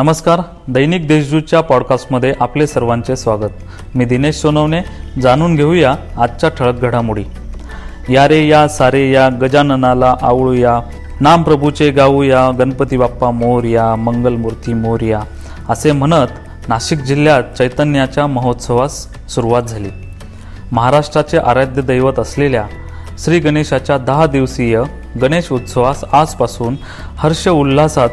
नमस्कार दैनिक देशदूतच्या पॉडकास्टमध्ये आपले सर्वांचे स्वागत. मी दिनेश सोनवणे जाणून घेऊया आजच्या ठळक घडामोडी. या रे या सारे या गजाननाला आवळूया. नाम प्रभूचे गाऊया गणपती बाप्पा मोरया मंगलमूर्ती मोरया. असे म्हणत नाशिक जिल्ह्यात चैतन्याच्या महोत्सवास सुरुवात झाली. महाराष्ट्राचे आराध्य दैवत असलेल्या श्री गणेशाच्या दहा दिवसीय गणेश उत्सवास आजपासून हर्ष उल्हासात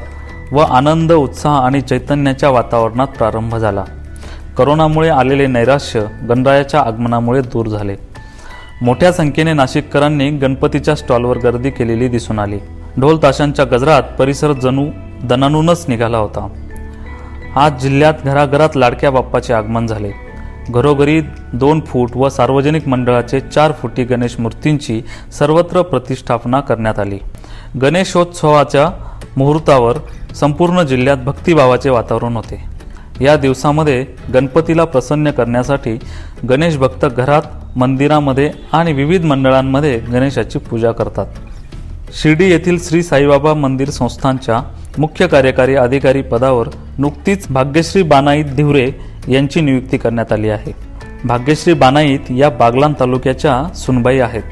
व आनंद उत्साह आणि चैतन्याच्या वातावरणात प्रारंभ झाला. करोनामुळे आलेले नैराश्य गणरायाच्या आगमनामुळे दूर झाले. मोठ्या संख्येने नाशिककरांनी गणपतीच्या स्टॉलवर गर्दी केलेली दिसून आली. ढोल ताशांच्या गजरात परिसर जणू दणानूनच निघाला होता. आज जिल्ह्यात घराघरात लाडक्या बाप्पाचे आगमन झाले. घरोघरी दोन फूट व सार्वजनिक मंडळाचे चार फुटी गणेश मूर्तींची सर्वत्र प्रतिष्ठापना करण्यात आली. गणेशोत्सवाच्या मुहूर्तावर संपूर्ण जिल्ह्यात भक्तिभावाचे वातावरण होते. या दिवसामध्ये गणपतीला प्रसन्न करण्यासाठी गणेश भक्त घरात मंदिरामध्ये आणि विविध मंडळांमध्ये गणेशाची पूजा करतात. शिर्डी येथील श्री साईबाबा मंदिर संस्थांच्या मुख्य कार्यकारी अधिकारी पदावर नुकतीच भाग्यश्री बानाईत धिवरे यांची नियुक्ती करण्यात आली आहे. भाग्यश्री बानाईत या बागलान तालुक्याच्या सुनबाई आहेत.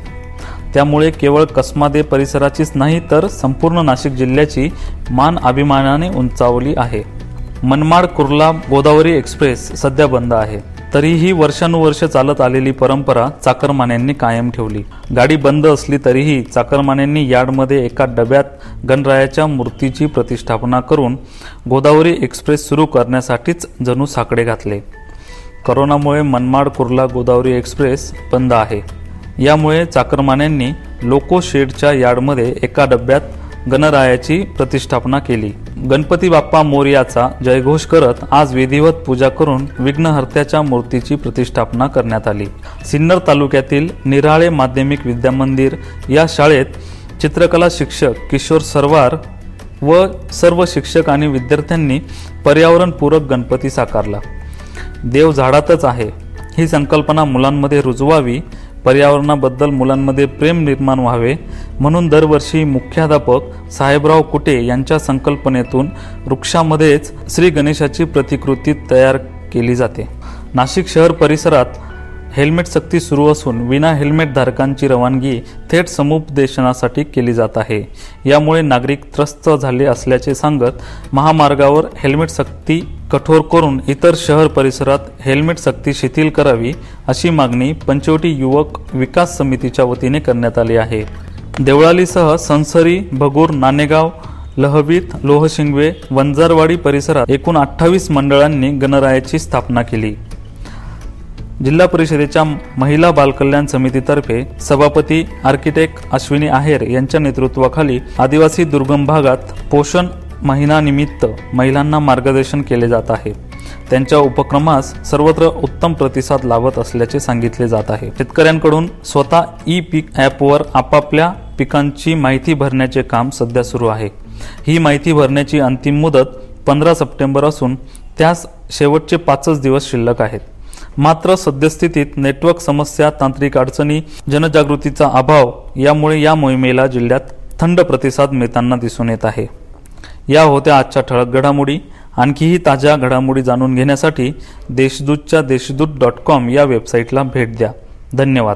त्यामुळे केवळ कसमादे परिसराचीच नाही तर संपूर्ण नाशिक जिल्ह्याची मान अभिमानाने उंचावली आहे. मनमाड कुर्ला गोदावरी एक्सप्रेस सध्या बंद आहे. तरीही वर्षानुवर्ष चालत आलेली परंपरा चाकरमान्यांनी कायम ठेवली. गाडी बंद असली तरीही चाकरमान्यांनी यार्डमध्ये एका डब्यात गणरायाच्या मूर्तीची प्रतिष्ठापना करून गोदावरी एक्सप्रेस सुरू करण्यासाठीच जणू साकडे घातले. करोनामुळे मनमाड कुर्ला गोदावरी एक्सप्रेस बंद आहे. यामुळे चाकरमान्यांनी लोको शेडच्या यार्डमध्ये एका डब्यात गणरायाची प्रतिष्ठापना केली. गणपती बाप्पा मोर्याचा जयघोष करत आज विधिवत पूजा करून विघ्नहर्त्याच्या मूर्तीची प्रतिष्ठापना करण्यात आली. सिन्नर तालुक्यातील निराळे माध्यमिक विद्यामंदिर या शाळेत चित्रकला शिक्षक किशोर सरवार व सर्व शिक्षक आणि विद्यार्थ्यांनी पर्यावरणपूरक गणपती साकारला. देव झाडातच आहे. ही संकल्पना मुलांमध्ये रुजवावी पर्यावरणाबद्दल मुलांमध्ये प्रेम निर्माण व्हावे म्हणून दरवर्षी मुख्याध्यापक साहेबराव कुटे यांच्या संकल्पनेतून वृक्षामध्येच श्री गणेशाची प्रतिकृती तयार केली जाते. नाशिक शहर परिसरात हेल्मेट सक्ती सुरू असून विना हेल्मेट धारकांची रवानगी थेट समुपदेशनासाठी केली जात आहे. यामुळे नागरिक त्रस्त झाले असल्याचे सांगत महामार्गावर हेल्मेट सक्ती कठोर करून इतर शहर परिसरात हेल्मेट सक्ती शिथिल करावी अशी मागणी पंचवटी युवक विकास समितीच्या वतीने करण्यात आली आहे. देवळालीसह संसरी भगूर नाणेगाव लहवीत लोहशिंगवे वंजारवाडी परिसरात एकूण अठ्ठावीस मंडळांनी गणरायाची स्थापना केली. जिल्हा परिषदेच्या महिला बालकल्याण समितीतर्फे सभापती आर्किटेक्ट अश्विनी आहेर यांच्या नेतृत्वाखाली आदिवासी दुर्गम भागात पोषण महिनानिमित्त महिलांना मार्गदर्शन केले जात आहे. त्यांच्या उपक्रमास सर्वत्र उत्तम प्रतिसाद लावत असल्याचे सांगितले जात आहे. शेतकऱ्यांकडून स्वतः ई पीक ॲपवर आपापल्या पिकांची माहिती भरण्याचे काम सध्या सुरू आहे. ही माहिती भरण्याची अंतिम मुदत पंधरा सप्टेंबर असून त्यास शेवटचे पाचच दिवस शिल्लक आहेत. मात्र सद्यस्थितीत नेटवर्क समस्या तांत्रिक अडचणी जनजागृतीचा अभाव यामुळे या मोहिमेला जिल्ह्यात थंड प्रतिसाद मिळताना दिसून येत आहे. या होत्या आजच्या ठळक घडामोडी. आणखीही ताज्या घडामोडी जाणून घेण्यासाठी देशदूतच्या देशदूत डॉट कॉम या वेबसाईटला भेट द्या. धन्यवाद.